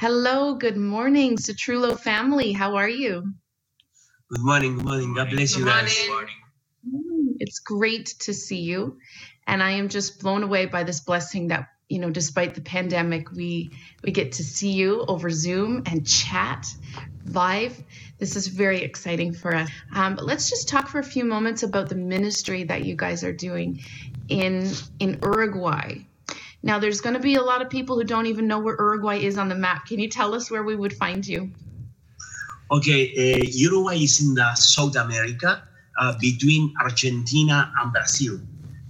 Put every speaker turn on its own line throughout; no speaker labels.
Hello, good morning, Citrullo family. How are you?
Good morning, good morning. God bless you guys.
Mm, It's great to see you. And I am just blown away by this blessing that, you know, despite the pandemic, we we get to see you over Zoom and chat live. This is very exciting for us. Um, but let's just talk for a few moments about the ministry that you guys are doing in in Uruguay. Now, there's going to be a lot of people who don't even know where Uruguay is on the map. Can you tell us where we would find you?
Okay, uh, Uruguay is in the South America uh, between Argentina and Brazil.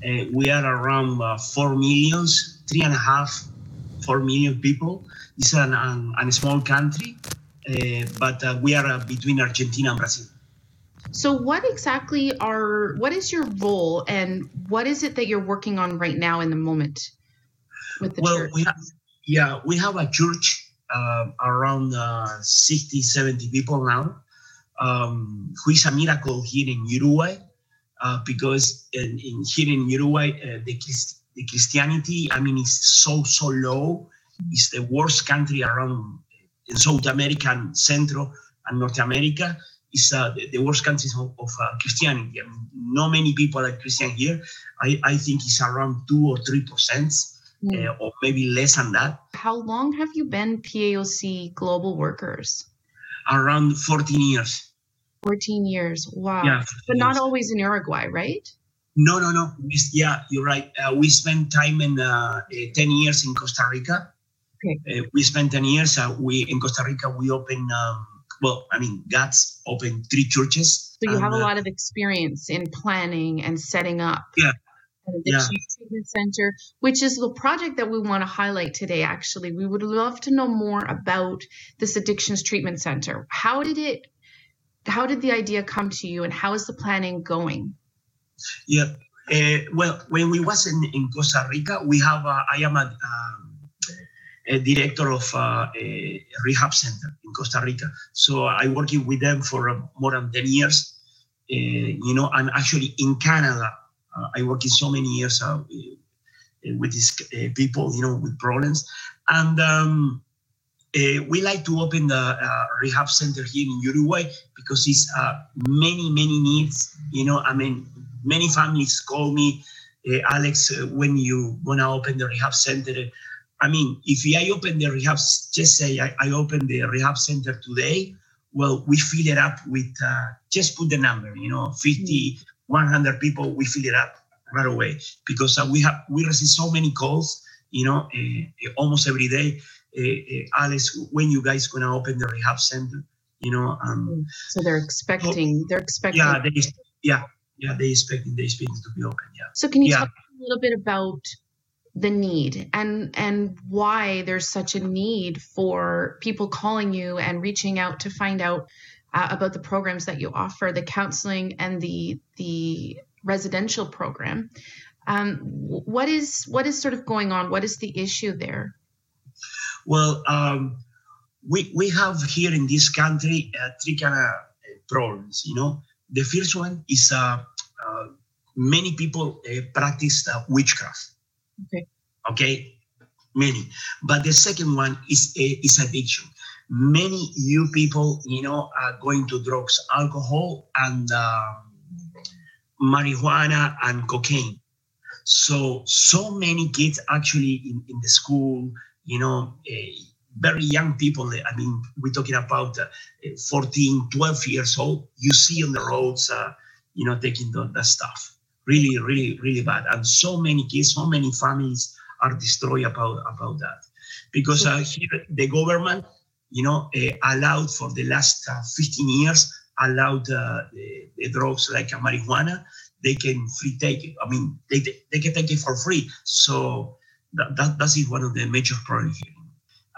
Uh, we are around uh, four millions, three and a half, four million people. It's an, an, an small country, uh, but uh, we are uh, between Argentina and Brazil.
So, what exactly are what is your role, and what is it that you're working on right now in the moment with the
well,
church?
we have, yeah, we have a church uh, around uh, 60, 70 people now, um, who is a miracle here in Uruguay, uh, because in, in here in Uruguay, uh, the, Christ, the Christianity, I mean, is so, so low. It's the worst country around in South America and Central and North America. It's uh, the, the worst country of, of uh, Christianity. I mean, not many people are Christian here. I, I think it's around two or three percent
Mm.
uh, or maybe less than that,
How long have you been PAOC Global Workers?
around 14 years.
14 years. Wow.
Yeah,
But not
years.
always in Uruguay, right?
No, no, no. We, yeah, you're right. Uh, we spent time in uh, uh, 10 years in Costa Rica.
Okay.
Uh, we spent 10 years. Uh, we in Costa Rica, we opened, um, well, I mean, God's opened three churches.
So you
and,
have a
uh,
lot of experience in planning and setting up
Yeah.
An
Yeah.
addiction treatment center, which is the project that we want to highlight today. Actually, we would love to know more about this addictions treatment center. How did it? How did the idea come to you, and how is the planning going?
Yeah. Uh, well, when we was in, in Costa Rica, we have, uh, I am a, um, a director of uh, a rehab center in Costa Rica. So I working with them for uh, more than 10 years. Uh, you know, and actually in Canada, uh, I work in so many years uh, with these uh, people, you know, with problems. And um, uh, we like to open the uh, rehab center here in Uruguay because it's uh, many, many needs. You know, I mean, many families call me, Alex, uh, when you wanna open the rehab center? I mean, if I open the rehab, just say I, I open the rehab center today, well, we fill it up with, uh, just put the number, you know, 50, 100 people, we fill it up right away because uh, we have, we receive so many calls, you know, uh, almost every day. Uh, uh, Alex, when you guys gonna open the rehab center? You know, um,
So they're expecting. They're expecting.
yeah, they, yeah, yeah, they expecting, they expecting to be open, yeah.
So can you
Yeah.
talk a little bit about the need and and why there's such a need for people calling you and reaching out to find out uh, about the programs that you offer, the counseling and the the residential program. Um, what is what is sort of going on? What is the issue there?
Well, um, we we have here in this country uh, three kind of problems. You know, the first one is uh, uh, many people uh, practice uh, witchcraft.
Okay.
Okay, many. But the second one is uh, is addiction. Many you people, you know, are going to drugs, alcohol, and um, marijuana and cocaine. So so many kids actually in, in the school, you know, uh, very young people. I mean, we're talking about uh, 14, 12 years old. You see on the roads, uh, you know, taking the, the stuff. Really, really, really bad. And so many kids, so many families are destroyed about about that because uh, here the government, you know, uh, allowed for the last uh, 15 years allowed uh, the, the drugs like marijuana. They can free take it. I mean, they, they can take it for free. So that, that, that is one of the major problems here.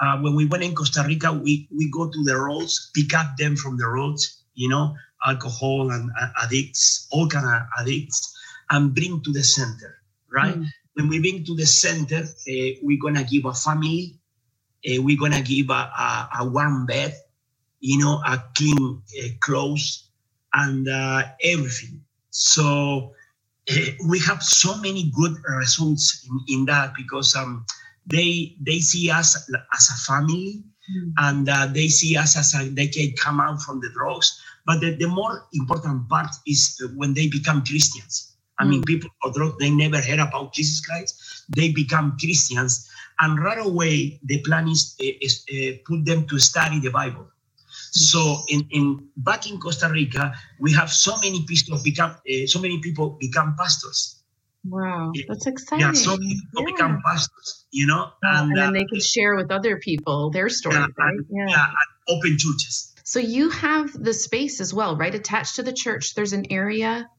Uh, when we went in Costa Rica, we, we go to the roads, pick up them from the roads, you know, alcohol and uh, addicts, all kind of addicts, and bring to the center, right?
Mm.
When we bring to the center, uh, we're gonna give a family, uh, we're gonna give a, a, a warm bed, you know, a clean uh, clothes, and uh, everything. So uh, we have so many good results in, in that because um, they they see us as a family mm. and uh, they see us as a, they can come out from the drugs. But the, the more important part is when they become Christians. I mean, mm. people they never heard about Jesus Christ. They become Christians, and right away the plan is, is uh, put them to study the Bible. So in, in back in Costa Rica, we have so many people become uh, so many people become pastors.
Wow, that's exciting. Yeah,
so many people yeah. become pastors, you know,
and, and then uh, they can share with other people their story, yeah, right?
And, yeah. yeah, open churches.
So you have the space as well, right? Attached to the church, there's an area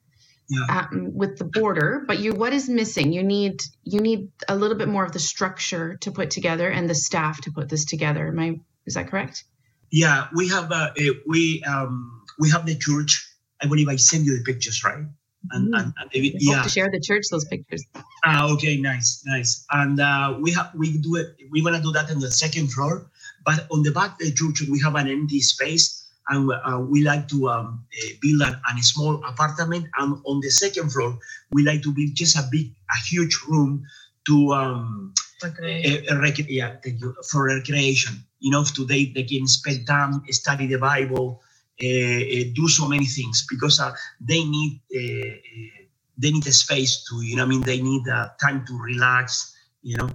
yeah. um, with the border but you what is missing you need you need a little bit more of the structure to put together and the staff to put this together am i is that correct
yeah, we have uh, we um, we have the church. I believe I send you the pictures, right?
And, mm. and, and maybe, yeah, to share the church those pictures.
Ah, okay, nice, nice. And uh, we have we do it. We're gonna do that on the second floor, but on the back of the church we have an empty space, and uh, we like to um, uh, build a, a, small apartment. And on the second floor, we like to build just a big, a huge room to um. Uh, rec- yeah, thank you for recreation you know, today they can spend time, study the Bible, uh, uh, do so many things because uh, they need they need a space to, you know, I mean, they need time to relax, you know.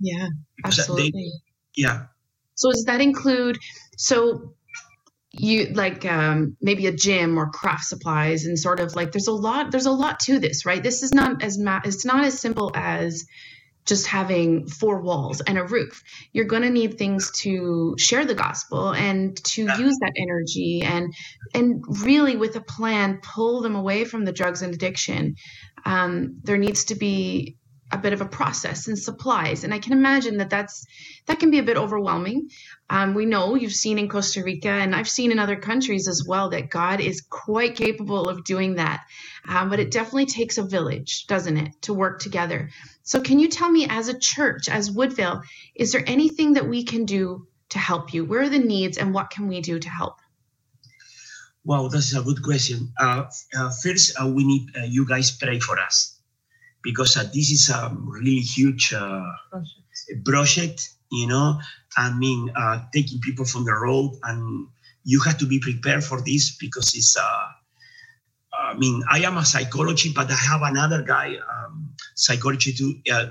Yeah, absolutely. They,
yeah.
So does that include? So you like um, maybe a gym or craft supplies and sort of like there's a lot there's a lot to this right this is not as ma- it's not as simple as just having four walls and a roof. You're going to need things to share the gospel and to use that energy and and really with a plan pull them away from the drugs and addiction. Um, there needs to be a bit of a process and supplies. And i can imagine that that's that can be a bit overwhelming. Um, we know you've seen in costa rica and i've seen in other countries as well that god is quite capable of doing that. Um, but it definitely takes a village doesn't it to work together. So can you tell me as a church as Woodvale, is there anything that we can do to help you? Where are the needs and what can we do to help?
Wow, that's a good question. Uh, uh, first, uh, we need uh, you guys pray for us because uh, this is a really huge uh, project. project. you know. I mean, uh, taking people from the road, and you have to be prepared for this because it's. Uh, I mean, I am a psychologist, but I have another guy, um, psychology too. Uh,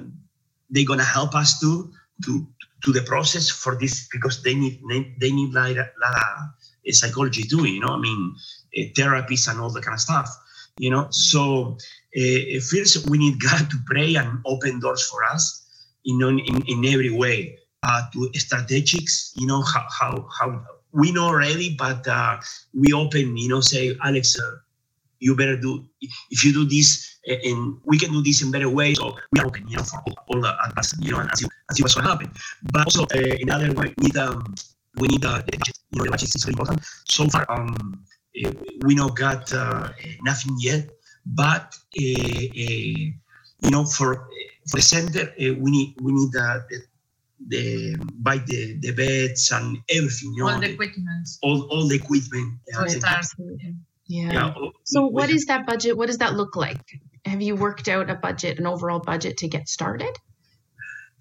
they're gonna help us too to to the process for this because they need they, need like a, lot of psychology too. You know, I mean, uh, therapies and all that kind of stuff you know so uh, first we need god to pray and open doors for us know in, in every way. Uh, to strategics you know how, how, how we know already but uh, we open you know say alex uh, you better do if you do this and we can do this in better ways so we are open you know for all, all the advice you know and see, and see what's going to happen. But also uh, in other way we need um, we need uh, you know the budget is very important. So far um we know got uh, nothing yet, but uh, uh, you know, for for the center, we need we need the, the buy the, the beds and everything. You
know, all the equipment.
All, all the equipment.
Yeah. yeah. yeah. So what is that budget? What does that look like? Have you worked out a budget, an overall budget to get started?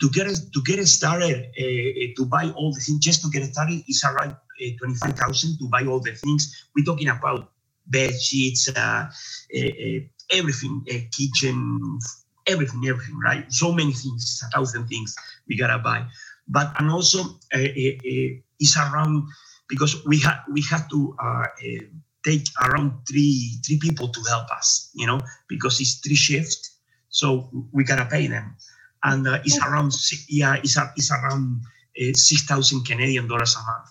To get to get started, uh, to buy all the things, just to get started is around 25,000 to buy all the things. We're talking about bed sheets, uh, uh, everything, kitchen, everything, everything, right? So many things, a thousand things we gotta buy. But and also it's around because we had we had to take around three three people to help us, you know, because it's three shifts, so we gotta pay them, and uh, it's around yeah, it's, it's around uh, six thousand Canadian dollars a month.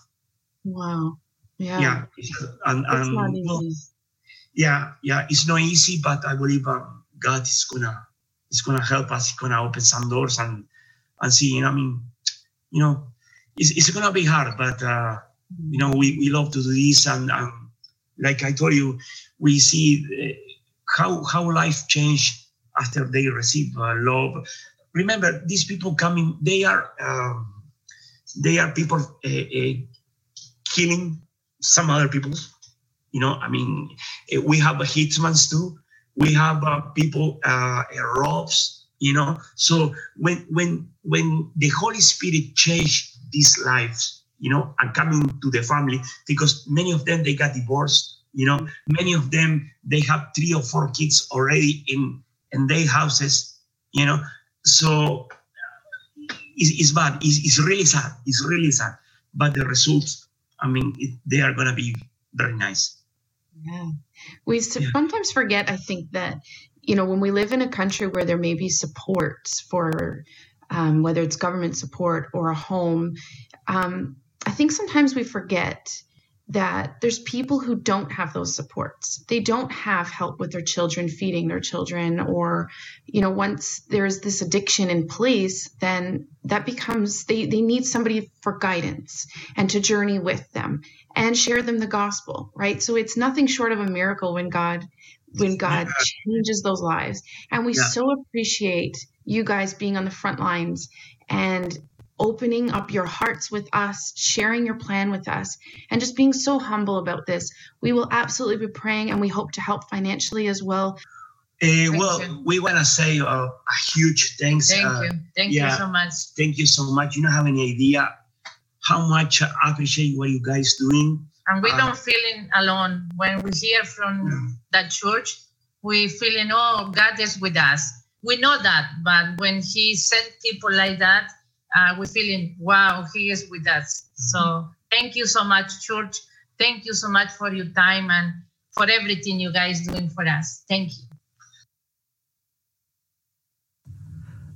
Wow. Yeah.
Yeah. And, and not easy. yeah, yeah. It's not easy, but I believe um, God is gonna is gonna help us. He's gonna open some doors and and see. You know, I mean, you know, it's, it's gonna be hard, but uh, you know, we, we love to do this, and um, like I told you, we see uh, how how life changed after they receive uh, love. Remember, these people coming, they are um, they are people uh, uh killing some other people. You know, I mean, eh, we have a hitman too. We have uh, people, uh, robs. You know, so when when when the Holy Spirit changed these lives, you know, and coming to the family because many of them they got divorced. You know, many of them they have three or four kids already in in their houses. You know, so it's, it's bad. It's, it's really sad. It's really sad. But the results, I mean, it, they are gonna be very nice.
Yeah, we yeah. sometimes forget. I think that you know when we live in a country where there may be support for um, whether it's government support or a home, um, I think sometimes we forget that there's people who don't have those supports. They don't have help with their children, feeding their children, or, you know, once there's this addiction in place, then that becomes, they, they need somebody for guidance and to journey with them and share them the gospel, right? So it's nothing short of a miracle when God, when God changes those lives. And we yeah. so appreciate you guys being on the front lines and opening up your hearts with us, sharing your plan with us, and just being so humble about this. We will absolutely be praying and we hope to help financially as well.
Uh, well, you. we want to say uh, a huge thanks.
Thank uh, you. Thank yeah, you so much.
Thank you so much. You don't have any idea how much I appreciate what you guys doing.
And we uh, don't feeling alone when we hear from yeah. that church. We feeling, oh, God is with us. We know that, but when He sent people like that, uh, we're feeling, wow, He is with us. So mm-hmm. thank you so much, church. Thank you so much for your time and for everything you guys doing for us. Thank you.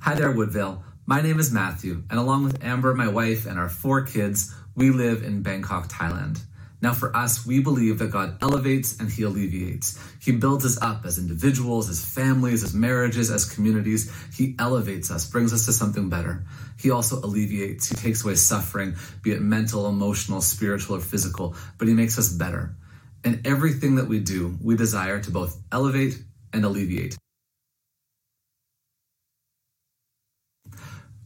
Hi there, Woodvale. My name is Matthew, and along with Amber, my wife, and our four kids, we live in Bangkok, Thailand. Now, for us, we believe that God elevates and He alleviates. He builds us up as individuals, as families, as marriages, as communities. He elevates us, brings us to something better. He also alleviates. He takes away suffering, be it mental, emotional, spiritual, or physical, but He makes us better. In everything that we do, we desire to both elevate and alleviate.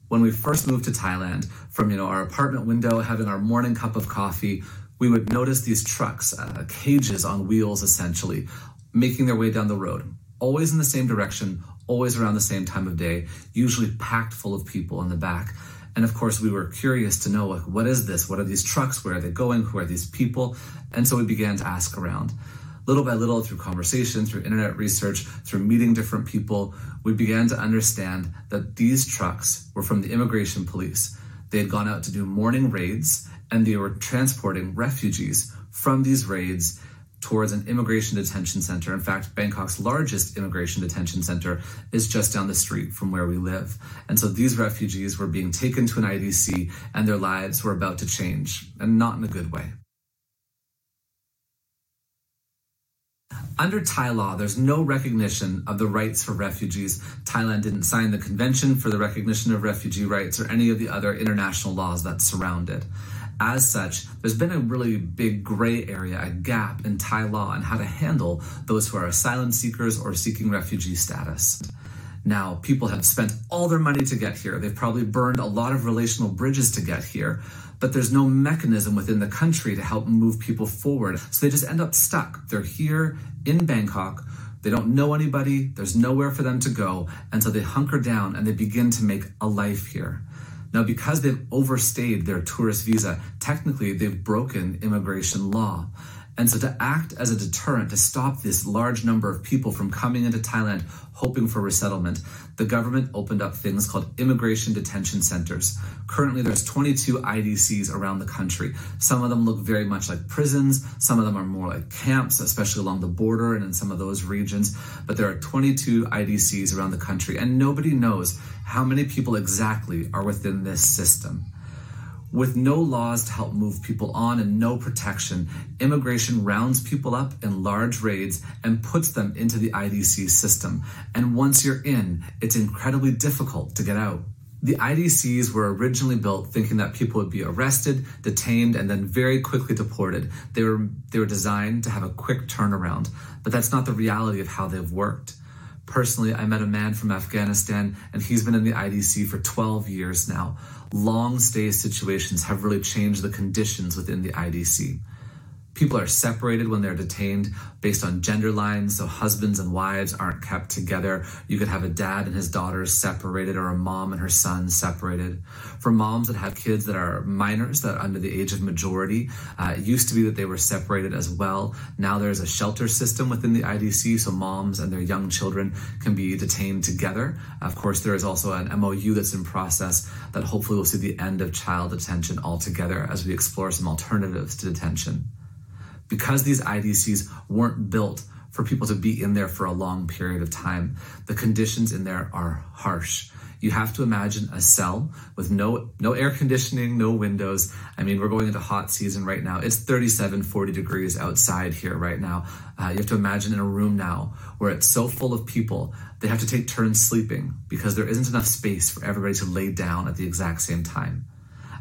When we first moved to Thailand, from you know our apartment window, having our morning cup of coffee, we would notice these trucks, uh, cages on wheels essentially, making their way down the road, always in the same direction, always around the same time of day, usually packed full of people in the back. And of course, we were curious to know, like, what is this? What are these trucks? Where are they going? Who are these people? And so we began to ask around. Little by little, through conversation, through internet research, through meeting different people, we began to understand that these trucks were from the immigration police. They had gone out to do morning raids and they were transporting refugees from these raids towards an immigration detention center. In fact, Bangkok's largest immigration detention center is just down the street from where we live. And so these refugees were being taken to an IDC and their lives were about to change, and not in a good way. Under Thai law, there's no recognition of the rights for refugees. Thailand didn't sign the Convention for the Recognition of Refugee Rights or any of the other international laws that surround it. As such, there's been a really big gray area, a gap in Thai law on how to handle those who are asylum seekers or seeking refugee status. Now, people have spent all their money to get here. They've probably burned a lot of relational bridges to get here, but there's no mechanism within the country to help move people forward. So they just end up stuck. They're here in Bangkok. They don't know anybody. There's nowhere for them to go. And so they hunker down and they begin to make a life here. Now, because they've overstayed their tourist visa, technically they've broken immigration law. And so, to act as a deterrent to stop this large number of people from coming into Thailand hoping for resettlement, the government opened up things called immigration detention centers. Currently, there's 22 IDCs around the country. Some of them look very much like prisons. Some of them are more like camps, especially along the border and in some of those regions. But there are 22 IDCs around the country, and nobody knows how many people exactly are within this system. With no laws to help move people on and no protection, immigration rounds people up in large raids and puts them into the IDC system. And once you're in, it's incredibly difficult to get out. The IDCs were originally built thinking that people would be arrested, detained, and then very quickly deported. They were, they were designed to have a quick turnaround, but that's not the reality of how they've worked. Personally, I met a man from Afghanistan, and he's been in the IDC for 12 years now. Long stay situations have really changed the conditions within the IDC. People are separated when they're detained based on gender lines, so husbands and wives aren't kept together. You could have a dad and his daughters separated, or a mom and her son separated. For moms that have kids that are minors, that are under the age of majority, uh, it used to be that they were separated as well. Now there's a shelter system within the IDC, so moms and their young children can be detained together. Of course, there is also an MOU that's in process that hopefully will see the end of child detention altogether as we explore some alternatives to detention because these IDCs weren't built for people to be in there for a long period of time, the conditions in there are harsh. You have to imagine a cell with no no air conditioning, no windows. I mean, we're going into hot season right now. It's 37, 40 degrees outside here right now. Uh, you have to imagine in a room now where it's so full of people, they have to take turns sleeping because there isn't enough space for everybody to lay down at the exact same time.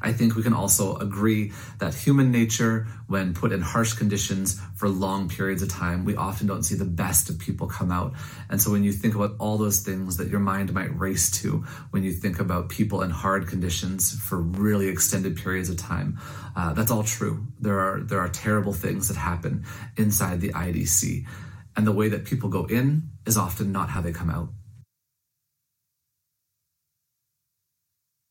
I think we can also agree that human nature, when put in harsh conditions for long periods of time, we often don't see the best of people come out. And so when you think about all those things that your mind might race to when you think about people in hard conditions for really extended periods of time, uh, that's all true. There are there are terrible things that happen inside the IDC. And the way that people go in is often not how they come out.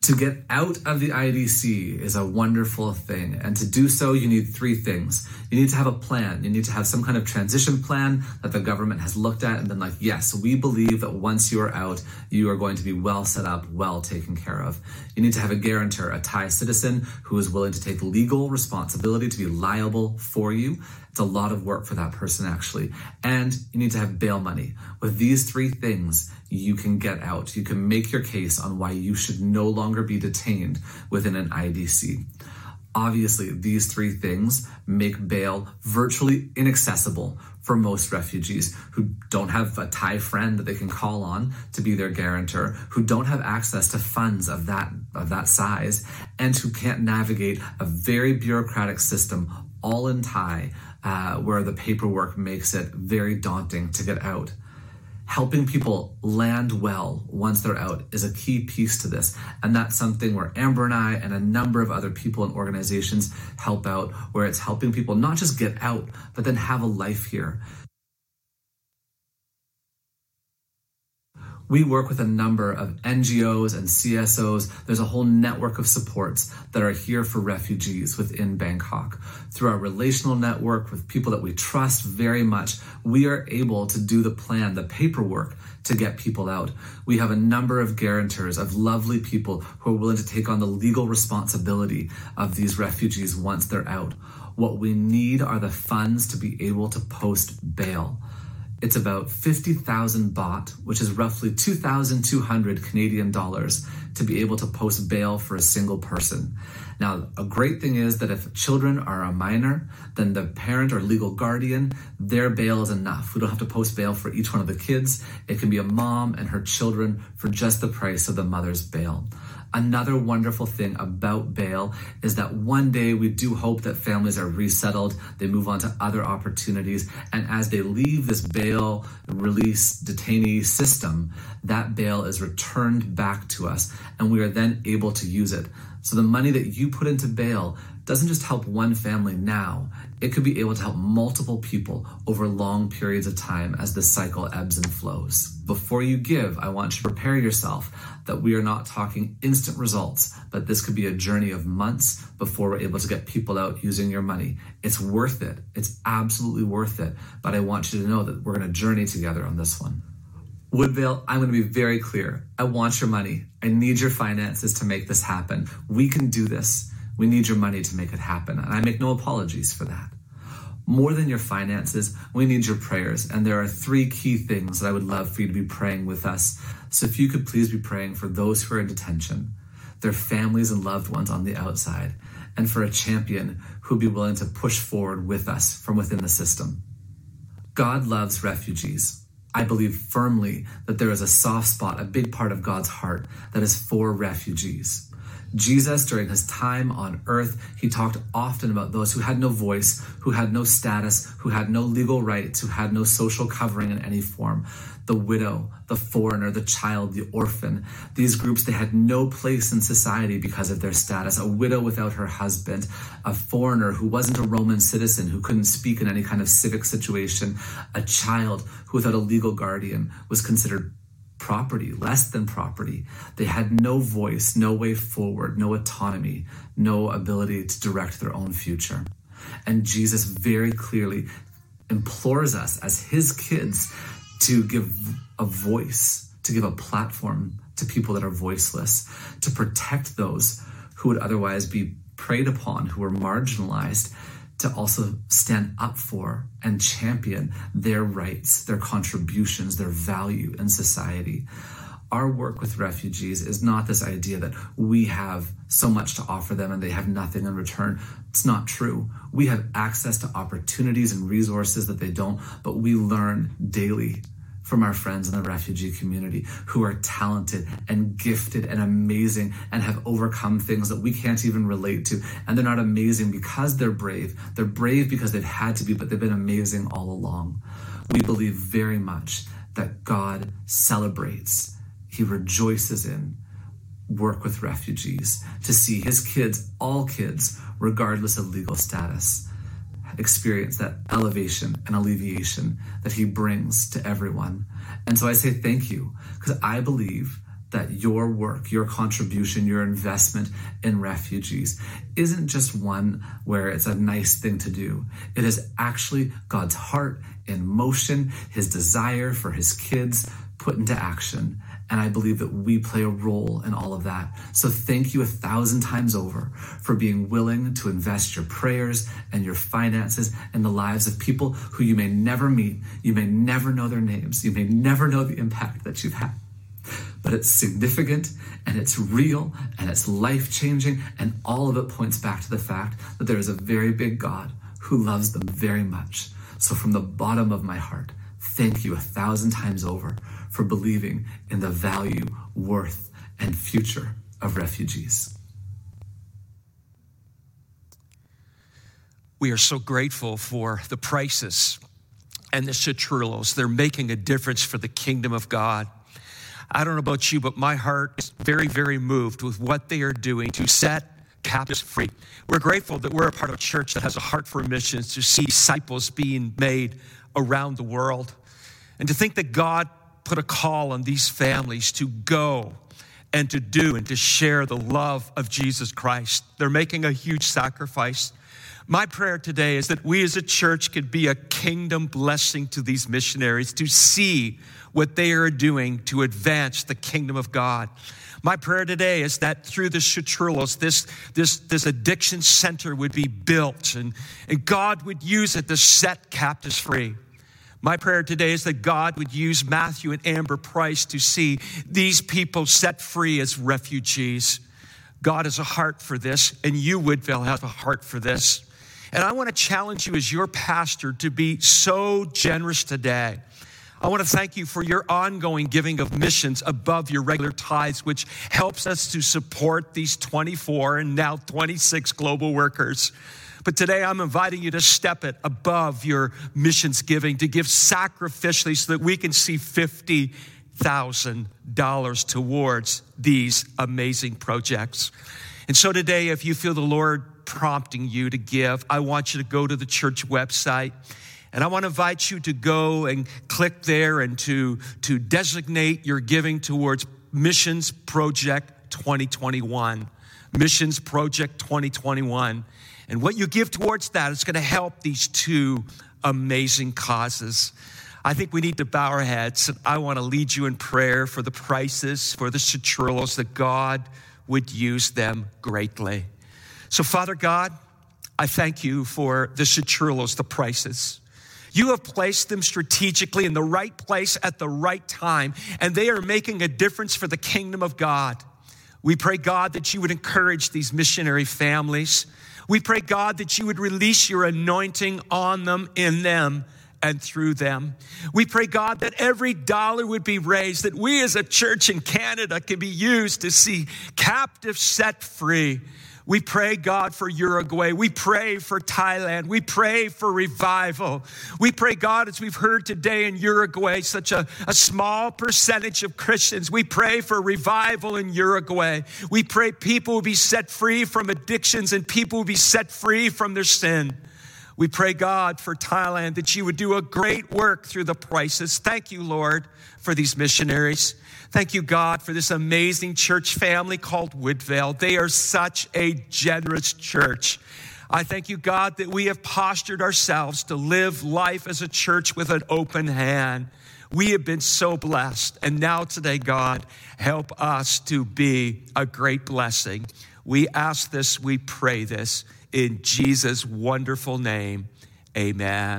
To get out of the IDC is a wonderful thing. And to do so, you need three things. You need to have a plan. You need to have some kind of transition plan that the government has looked at and been like, yes, we believe that once you are out, you are going to be well set up, well taken care of. You need to have a guarantor, a Thai citizen who is willing to take legal responsibility to be liable for you. It's a lot of work for that person, actually. And you need to have bail money. With these three things, you can get out. You can make your case on why you should no longer be detained within an IDC. Obviously, these three things make bail virtually inaccessible for most refugees who don't have a Thai friend that they can call on to be their guarantor, who don't have access to funds of that of that size, and who can't navigate a very bureaucratic system all in Thai uh, where the paperwork makes it very daunting to get out. Helping people land well once they're out is a key piece to this. And that's something where Amber and I and a number of other people and organizations help out, where it's helping people not just get out, but then have a life here. We work with a number of NGOs and CSOs. There's a whole network of supports that are here for refugees within Bangkok. Through our relational network with people that we trust very much, we are able to do the plan, the paperwork to get people out. We have a number of guarantors of lovely people who are willing to take on the legal responsibility of these refugees once they're out. What we need are the funds to be able to post bail. It's about 50,000 baht, which is roughly 2,200 Canadian dollars, to be able to post bail for a single person. Now, a great thing is that if children are a minor, then the parent or legal guardian, their bail is enough. We don't have to post bail for each one of the kids. It can be a mom and her children for just the price of the mother's bail. Another wonderful thing about bail is that one day we do hope that families are resettled, they move on to other opportunities, and as they leave this bail release detainee system, that bail is returned back to us, and we are then able to use it. So the money that you put into bail doesn't just help one family now, it could be able to help multiple people over long periods of time as the cycle ebbs and flows. Before you give, I want you to prepare yourself that we are not talking instant results, but this could be a journey of months before we're able to get people out using your money. It's worth it. It's absolutely worth it. But I want you to know that we're going to journey together on this one. Woodvale, I'm going to be very clear. I want your money. I need your finances to make this happen. We can do this. We need your money to make it happen. And I make no apologies for that. More than your finances, we need your prayers. And there are three key things that I would love for you to be praying with us. So if you could please be praying for those who are in detention, their families and loved ones on the outside, and for a champion who would be willing to push forward with us from within the system. God loves refugees. I believe firmly that there is a soft spot, a big part of God's heart that is for refugees. Jesus, during his time on earth, he talked often about those who had no voice, who had no status, who had no legal rights, who had no social covering in any form. The widow, the foreigner, the child, the orphan. These groups, they had no place in society because of their status. A widow without her husband, a foreigner who wasn't a Roman citizen, who couldn't speak in any kind of civic situation, a child who without a legal guardian was considered property, less than property. They had no voice, no way forward, no autonomy, no ability to direct their own future. And Jesus very clearly implores us as his kids to give a voice, to give a platform to people that are voiceless, to protect those who would otherwise be preyed upon, who are marginalized, to also stand up for and champion their rights, their contributions, their value in society. Our work with refugees is not this idea that we have so much to offer them and they have nothing in return. It's not true. We have access to opportunities and resources that they don't, but we learn daily from our friends in the refugee community who are talented and gifted and amazing and have overcome things that we can't even relate to. And they're not amazing because they're brave. They're brave because they've had to be, but they've been amazing all along. We believe very much that God celebrates, He rejoices in work with refugees, to see His kids, all kids, regardless of legal status experience that elevation and alleviation that he brings to everyone. And so I say thank you because I believe that your work, your contribution, your investment in refugees isn't just one where it's a nice thing to do. It is actually God's heart in motion, his desire for his kids put into action. And I believe that we play a role in all of that. So thank you a thousand times over for being willing to invest your prayers and your finances in the lives of people who you may never meet. You may never know their names. You may never know the impact that you've had. But it's significant and it's real and it's life changing. And all of it points back to the fact that there is a very big God who loves them very much. So from the bottom of my heart, thank you a thousand times over for believing in the value, worth, and future of refugees.
We are so grateful for the Prices and the Churros. They're making a difference for the kingdom of God. I don't know about you, but my heart is very, very moved with what they are doing to set captives free. We're grateful that we're a part of a church that has a heart for missions to see disciples being made around the world. And to think that God put a call on these families to go and to do and to share the love of Jesus Christ. They're making a huge sacrifice. My prayer today is that we as a church could be a kingdom blessing to these missionaries to see what they are doing to advance the kingdom of God. My prayer today is that through the Churros, this, this, this addiction center would be built and, and God would use it to set captives free. My prayer today is that God would use Matthew and Amber Price to see these people set free as refugees. God has a heart for this, and you, Woodvale, have a heart for this. And I want to challenge you as your pastor to be so generous today. I want to thank you for your ongoing giving of missions above your regular tithes, which helps us to support these 24 and now 26 global workers. But today I'm inviting you to step it above your missions giving, to give sacrificially so that we can see $50,000 towards these amazing projects. And so today, if you feel the Lord prompting you to give, I want you to go to the church website. And I want to invite you to go and click there and to, to designate your giving towards Missions Project 2021. Missions Project 2021. And what you give towards that is going to help these two amazing causes. I think we need to bow our heads. And I want to lead you in prayer for the Prices, for the churros, that God would use them greatly. So, Father God, I thank you for the churros, the Prices. You have placed them strategically in the right place at the right time, and they are making a difference for the kingdom of God. We pray, God, that you would encourage these missionary families we pray, God, that you would release your anointing on them, in them, and through them. We pray, God, that every dollar would be raised, that we as a church in Canada can be used to see captives set free. We pray, God, for Uruguay. We pray for Thailand. We pray for revival. We pray, God, as we've heard today in Uruguay, such a, a small percentage of Christians. We pray for revival in Uruguay. We pray people will be set free from addictions and people will be set free from their sin. We pray, God, for Thailand that you would do a great work through the crisis. Thank you, Lord, for these missionaries. Thank you, God, for this amazing church family called Woodvale. They are such a generous church. I thank you, God, that we have postured ourselves to live life as a church with an open hand. We have been so blessed. And now today, God, help us to be a great blessing. We ask this, we pray this in Jesus' wonderful name. Amen.